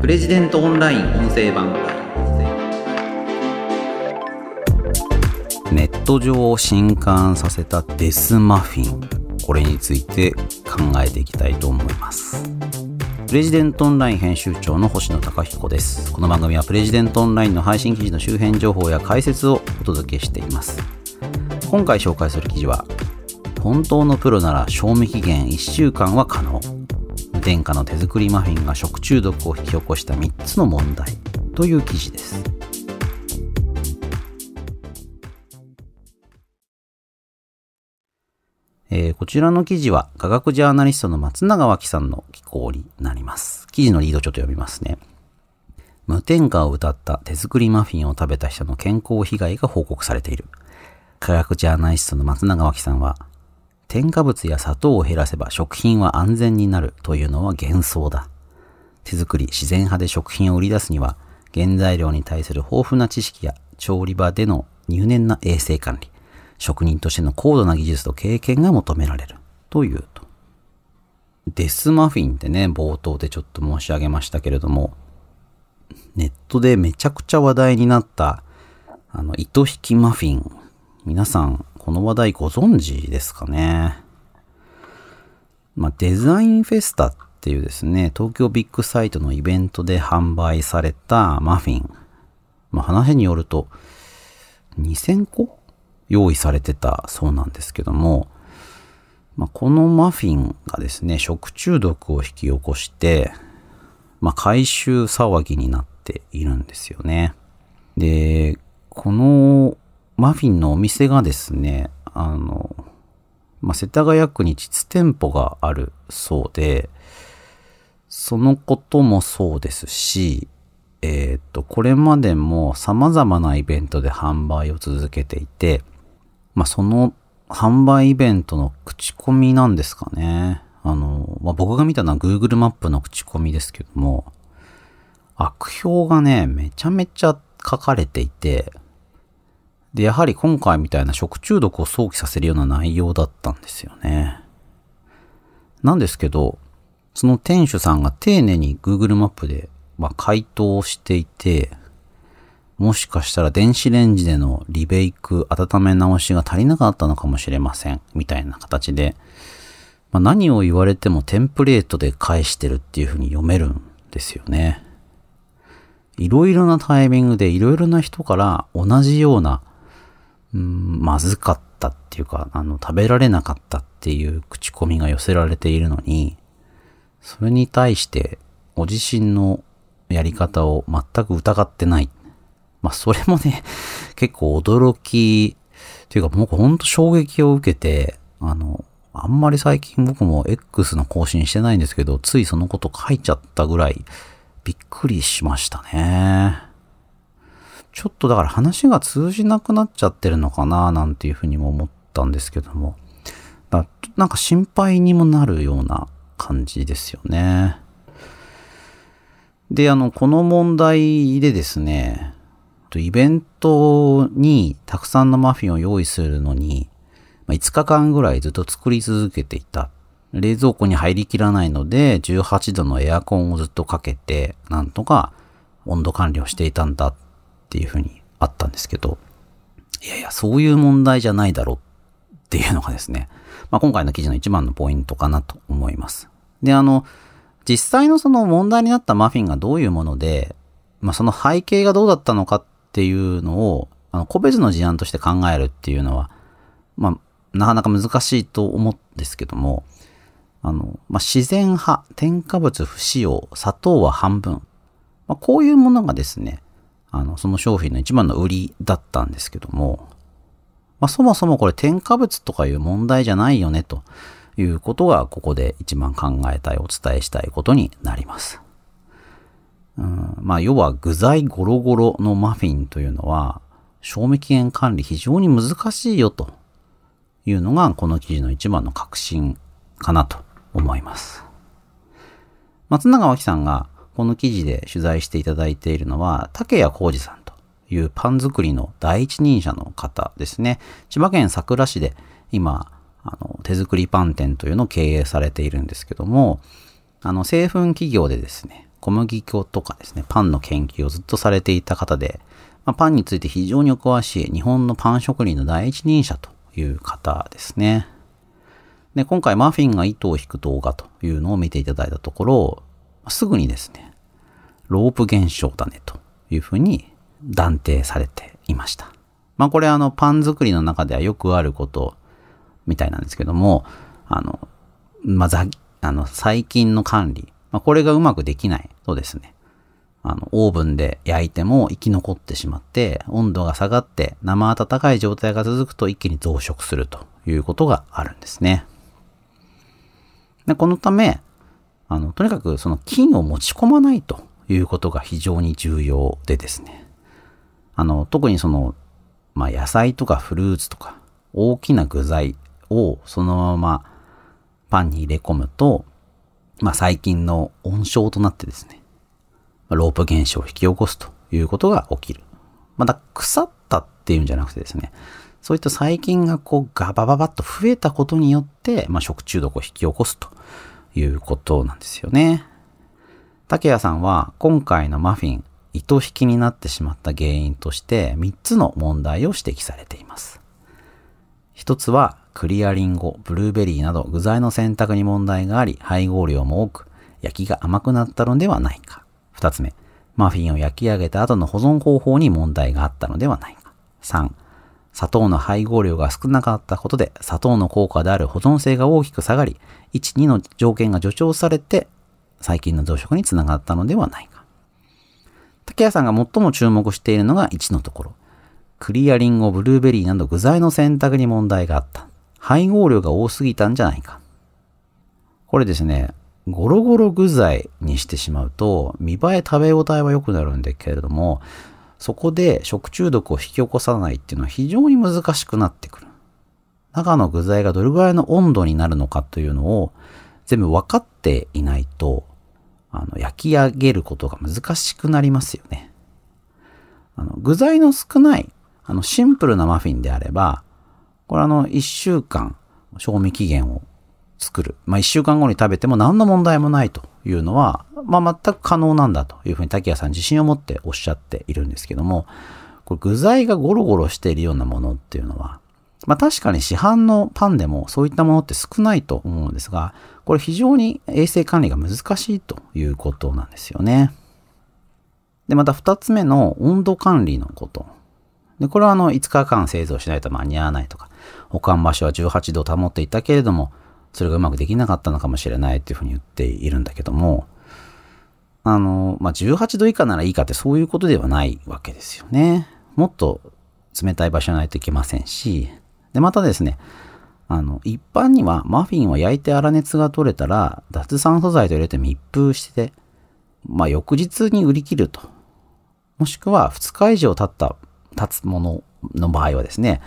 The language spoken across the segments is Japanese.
プレジデントオンライン音声版。ネット上を震撼させたデスマフィン。これについて考えていきたいと思います。プレジデントオンライン編集長の星野貴彦です。この番組はプレジデントオンラインの配信記事の周辺情報や解説をお届けしています。今回紹介する記事は本当のプロなら賞味期限1週間は可能。無添加の手作りマフィンが食中毒を引き起こした3つの問題という記事ですえー、こちらの記事は科学ジャーナリストの松永脇さんの寄稿になります。記事のリードちょっと読みますね。無添加を謳った手作りマフィンを食べた人の健康被害が報告されている。科学ジャーナリストの松永脇さんは、添加物や砂糖を減らせば食品は安全になるというのは幻想だ。手作り自然派で食品を売り出すには、原材料に対する豊富な知識や調理場での入念な衛生管理、職人としての高度な技術と経験が求められる。というと。デスマフィンってね、冒頭でちょっと申し上げましたけれども、ネットでめちゃくちゃ話題になった、あの、糸引きマフィン。皆さん、この話題ご存知ですかね？まあ、デザインフェスタっていうですね、東京ビッグサイトのイベントで販売されたマフィン。まあ、話によると、2000個用意されてたそうなんですけども、まあ、このマフィンがですね、食中毒を引き起こして、まあ、回収騒ぎになっているんですよね。で、このマフィンのお店がですね、あの、まあ、世田谷区に実店舗があるそうで、そのこともそうですし、えっ、と、これまでも様々なイベントで販売を続けていて、まあ、その販売イベントの口コミなんですかね。あの、まあ、僕が見たのは Google マップの口コミですけども、悪評がね、めちゃめちゃ書かれていて、で、やはり今回みたいな食中毒を想起させるような内容だったんですよね。なんですけど、その店主さんが丁寧に Google マップで、まあ、回答をしていて、もしかしたら電子レンジでのリベイク、温め直しが足りなかったのかもしれません。みたいな形で、まあ、何を言われてもテンプレートで返してるっていう風に読めるんですよね。いろいろなタイミングでいろいろな人から同じような、まずかったっていうか、あの、食べられなかったっていう口コミが寄せられているのに、それに対してご自身のやり方を全く疑ってない。まあ、それもね、結構驚き、というかもうほんと衝撃を受けて、あの、あんまり最近僕も X の更新してないんですけど、ついそのこと書いちゃったぐらいびっくりしましたね。ちょっとだから話が通じなくなっちゃってるのかななんていうふうにも思ったんですけども。だなんか心配にもなるような感じですよね。で、あの、この問題でですね、イベントにたくさんのマフィンを用意するのに、5日間ぐらいずっと作り続けていた。冷蔵庫に入りきらないので、18度のエアコンをずっとかけて、なんとか温度管理をしていたんだっていうふうにあったんですけど、いやいや、そういう問題じゃないだろうっていうのがですね、まあ、今回の記事の一番のポイントかなと思います。で、あの、実際のその問題になったマフィンがどういうもので、まあ、その背景がどうだったのかっていうのを、あの個別の事案として考えるっていうのは、まあ、なかなか難しいと思うんですけども、あの、まあ、自然派、添加物不使用、砂糖は半分。まあ、こういうものがですね、あの、その商品の一番の売りだったんですけども、まあ、そもそもこれ添加物とかいう問題じゃないよね、ということが、ここで一番考えたい、お伝えしたいことになります。うん、まあ、要は具材ゴロゴロのマフィンというのは、賞味期限管理非常に難しいよというのが、この記事の一番の確信かなと思います。松永脇さんがこの記事で取材していただいているのは、竹谷浩二さんというパン作りの第一人者の方ですね。千葉県佐倉市で今、あの、手作りパン店というのを経営されているんですけども、あの、製粉企業でですね、小麦粉とかですね、パンの研究をずっとされていた方で、まあ、パンについて非常にお詳しい日本のパン職人の第一人者という方ですね。で、今回マフィンが糸を引く動画というのを見ていただいたところ、すぐにですね、ロープ現象だねというふうに断定されていました。まあこれあのパン作りの中ではよくあることみたいなんですけども、あの、まあ、ざ、あの、細菌の管理。まあこれがうまくできないとですね、あの、オーブンで焼いても生き残ってしまって、温度が下がって生温かい状態が続くと一気に増殖するということがあるんですね。でこのため、あの、とにかくその菌を持ち込まないということが非常に重要でですね。あの、特にその、まあ、野菜とかフルーツとか大きな具材をそのままパンに入れ込むと、まあ、細菌の温床となってですね、ロープ現象を引き起こすということが起きる。また、腐ったっていうんじゃなくてですね、そういった細菌がこうガバババッと増えたことによって、まあ、食中毒を引き起こすということなんですよね。竹谷さんは今回のマフィン、糸引きになってしまった原因として3つの問題を指摘されています。一つはクリアリンゴ、ブルーベリーなど具材の選択に問題があり、配合量も多く、焼きが甘くなったのではないか。二つ目、マフィンを焼き上げた後の保存方法に問題があったのではないか。三、砂糖の配合量が少なかったことで砂糖の効果である保存性が大きく下がり、1、2の条件が助長されて細菌の増殖につながったのではないか。竹谷さんが最も注目しているのが1のところ。クリアリンゴ、ブルーベリーなど具材の選択に問題があった。配合量が多すぎたんじゃないか。これですね、ゴロゴロ具材にしてしまうと、見栄え食べ応えは良くなるんだけれども、そこで食中毒を引き起こさないっていうのは非常に難しくなってくる。中の具材がどれぐらいの温度になるのかというのを全部分かっていないと、あの、焼き上げることが難しくなりますよね。あの、具材の少ない、あの、シンプルなマフィンであれば、これあの、一週間、賞味期限を作る。まあ、一週間後に食べても何の問題もないというのは、まあ、全く可能なんだというふうに滝谷さん自信を持っておっしゃっているんですけども、これ具材がゴロゴロしているようなものっていうのは、まあ確かに市販のパンでもそういったものって少ないと思うんですが、これ非常に衛生管理が難しいということなんですよね。で、また二つ目の温度管理のこと。で、これはあの5日間製造しないと間に合わないとか、保管場所は18度保っていたけれども、それがうまくできなかったのかもしれないっていうふうに言っているんだけども、あの、まあ、18度以下ならいいかってそういうことではないわけですよね。もっと冷たい場所ないといけませんし、で、またですね、あの、一般にはマフィンを焼いて粗熱が取れたら、脱酸素剤と入れて密封して、まあ、翌日に売り切ると。もしくは2日以上経った、経つものの場合はですね、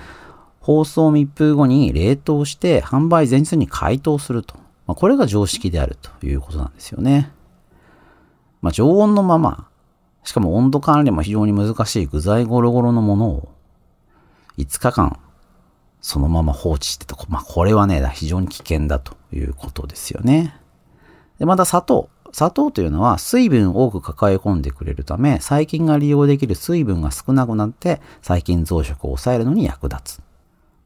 放送密封後に冷凍して販売前日に解凍すると。まあ、これが常識であるということなんですよね。まあ、常温のまま、しかも温度管理も非常に難しい具材ゴロゴロのものを5日間そのまま放置してと、まあ、これはね、非常に危険だということですよね。で、また砂糖。砂糖というのは水分を多く抱え込んでくれるため、細菌が利用できる水分が少なくなって細菌増殖を抑えるのに役立つ。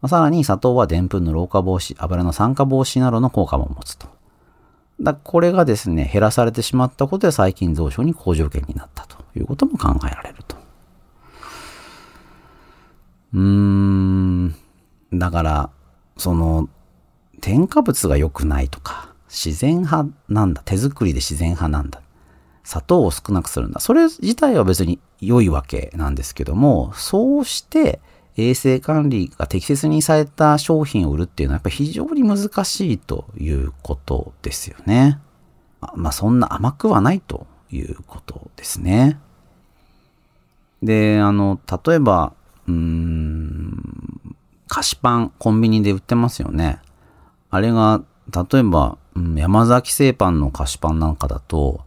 まあ、さらに砂糖は澱粉の老化防止、油の酸化防止などの効果も持つと。だこれがですね、減らされてしまったことで細菌増殖に好条件になったということも考えられると。うーん。だから、その、添加物が良くないとか、自然派なんだ。手作りで自然派なんだ。砂糖を少なくするんだ。それ自体は別に良いわけなんですけども、そうして衛生管理が適切にされた商品を売るっていうのはやっぱり非常に難しいということですよね。まあそんな甘くはないということですね。で、あの、例えば、うーん、菓子パン、コンビニで売ってますよね。あれが、例えば、山崎製パンの菓子パンなんかだと、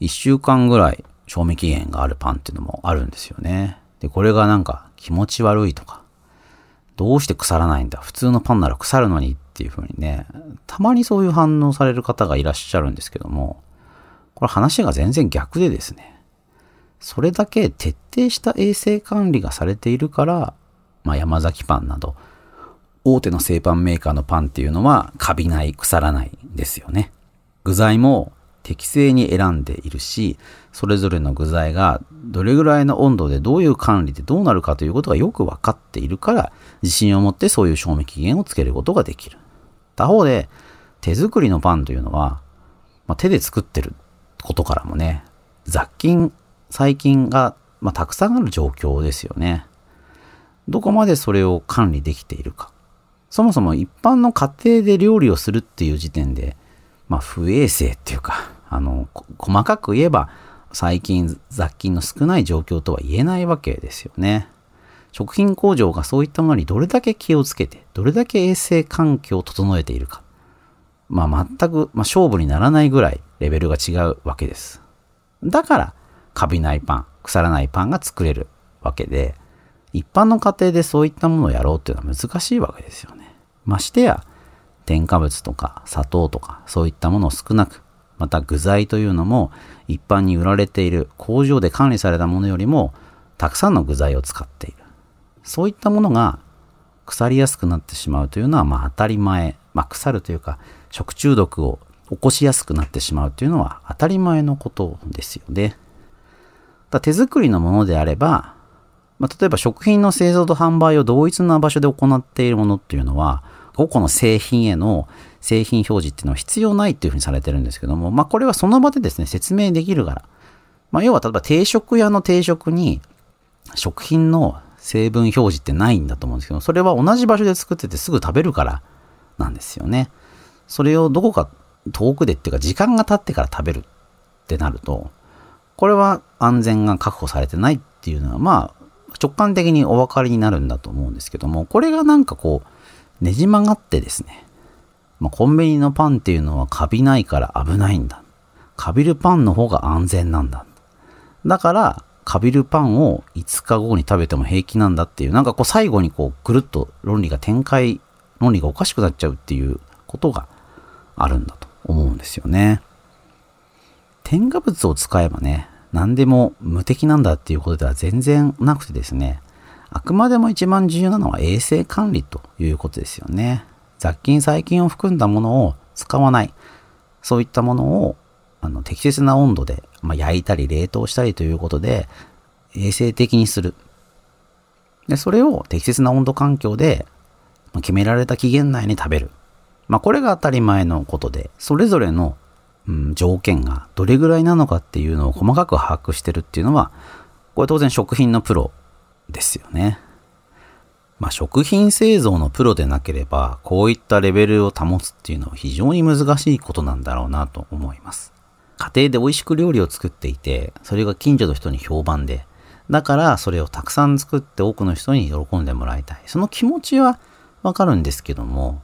1週間ぐらい賞味期限があるパンっていうのもあるんですよね。で、これがなんか気持ち悪いとか、どうして腐らないんだ普通のパンなら腐るのにっていう風にね、たまにそういう反応される方がいらっしゃるんですけども、これ話が全然逆でですね、それだけ徹底した衛生管理がされているから、まあ、山崎パンなど、大手の製パンメーカーのパンっていうのは、カビない、腐らないですよね。具材も適正に選んでいるし、それぞれの具材がどれぐらいの温度でどういう管理でどうなるかということがよく分かっているから、自信を持ってそういう賞味期限をつけることができる。他方で、手作りのパンというのは、まあ、手で作ってることからもね、雑菌、細菌が、まあ、たくさんある状況ですよね。どこまでそれを管理できているか。そもそも一般の家庭で料理をするっていう時点で、まあ、不衛生っていうか、あの、細かく言えば、細菌、雑菌の少ない状況とは言えないわけですよね。食品工場がそういったものにどれだけ気をつけて、どれだけ衛生環境を整えているか。まあ、全く、まあ、勝負にならないぐらいレベルが違うわけです。だから、カビないパン、腐らないパンが作れるわけで、一般の家庭でそういったものをやろうっていうのは難しいわけですよね。ましてや、添加物とか砂糖とかそういったものを少なく、また具材というのも一般に売られている工場で管理されたものよりもたくさんの具材を使っている。そういったものが腐りやすくなってしまうというのはまあ当たり前。まあ腐るというか食中毒を起こしやすくなってしまうというのは当たり前のことですよね。だ手作りのものであれば、まあ、例えば食品の製造と販売を同一な場所で行っているものっていうのは、個々の製品への製品表示っていうのは必要ないっていうふうにされてるんですけども、まあこれはその場でですね、説明できるから。まあ要は例えば定食屋の定食に食品の成分表示ってないんだと思うんですけど、それは同じ場所で作っててすぐ食べるからなんですよね。それをどこか遠くでっていうか時間が経ってから食べるってなると、これは安全が確保されてないっていうのは、まあ直感的にお分かりになるんだと思うんですけども、これがなんかこう、ねじ曲がってですね、まあ、コンビニのパンっていうのはカビないから危ないんだ。カビるパンの方が安全なんだ。だから、カビるパンを5日後に食べても平気なんだっていう、なんかこう最後にこうぐるっと論理が展開、論理がおかしくなっちゃうっていうことがあるんだと思うんですよね。添加物を使えばね、何でも無敵なんだっていうことでは全然なくてですね、あくまでも一番重要なのは衛生管理ということですよね。雑菌細菌を含んだものを使わない。そういったものをあの適切な温度で、まあ、焼いたり冷凍したりということで衛生的にする。で、それを適切な温度環境で、まあ、決められた期限内に食べる。まあ、これが当たり前のことで、それぞれのうん、条件がどれぐらいなのかっていうのを細かく把握してるっていうのは、これ当然食品のプロですよね。まあ、食品製造のプロでなければ、こういったレベルを保つっていうのは非常に難しいことなんだろうなと思います。家庭で美味しく料理を作っていて、それが近所の人に評判で、だからそれをたくさん作って多くの人に喜んでもらいたい。その気持ちはわかるんですけども、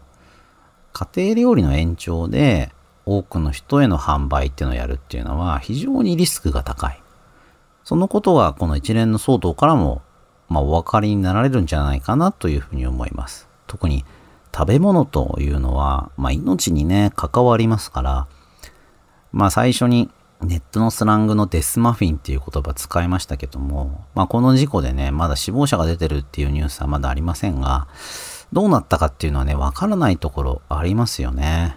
家庭料理の延長で、多くの人への販売っていうのをやるっていうのは非常にリスクが高い。そのことがこの一連の騒動からも、まあ、お分かりになられるんじゃないかなというふうに思います。特に食べ物というのは、まあ、命にね、関わりますから、まあ最初にネットのスラングのデスマフィンっていう言葉使いましたけども、まあこの事故でね、まだ死亡者が出てるっていうニュースはまだありませんが、どうなったかっていうのはね、わからないところありますよね。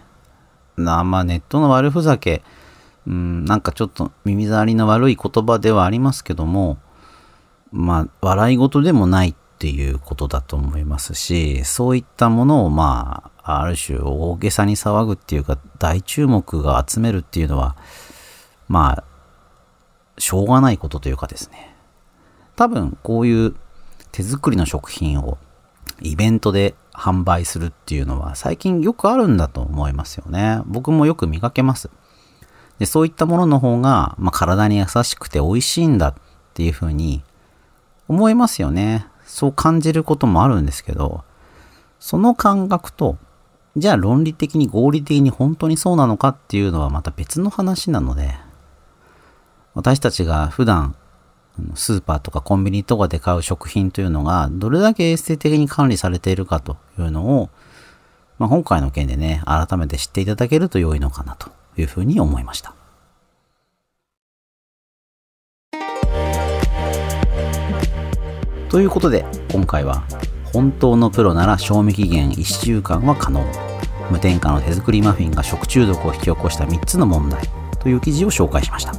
な、まあネットの悪ふざけ、うん、なんかちょっと耳障りの悪い言葉ではありますけども、まあ笑い事でもないっていうことだと思いますし、そういったものをまあ、ある種大げさに騒ぐっていうか、大注目が集めるっていうのは、まあ、しょうがないことというかですね。多分こういう手作りの食品をイベントで販売するっていうのは最近よくあるんだと思いますよね。僕もよく見かけます。でそういったものの方が、まあ、体に優しくて美味しいんだっていうふうに思いますよね。そう感じることもあるんですけど、その感覚と、じゃあ論理的に合理的に本当にそうなのかっていうのはまた別の話なので、私たちが普段スーパーとかコンビニとかで買う食品というのがどれだけ衛生的に管理されているかというのを、まあ、今回の件でね、改めて知っていただけると良いのかなというふうに思いました。ということで、今回は、本当のプロなら賞味期限1週間は可能。無添加の手作りマフィンが食中毒を引き起こした3つの問題という記事を紹介しました。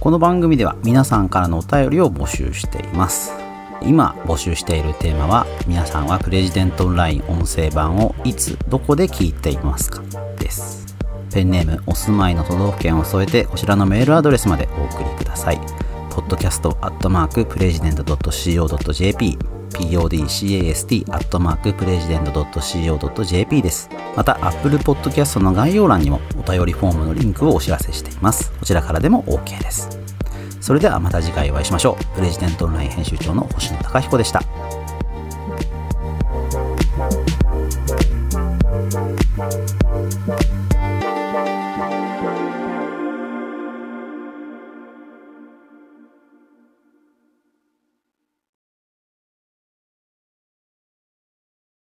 この番組では皆さんからのお便りを募集しています。今募集しているテーマは皆さんはプレジデントオンライン音声版をいつどこで聞いていますか？です。ペンネームお住まいの都道府県を添えてこちらのメールアドレスまでお送りください。podcast.president.co.jp podcast.president.co.jp です。また、Apple Podcast の概要欄にもお便りフォームのリンクをお知らせしています。こちらからでも OK です。それではまた次回お会いしましょう。プレジデントオンライン編集長の星野貴彦でした。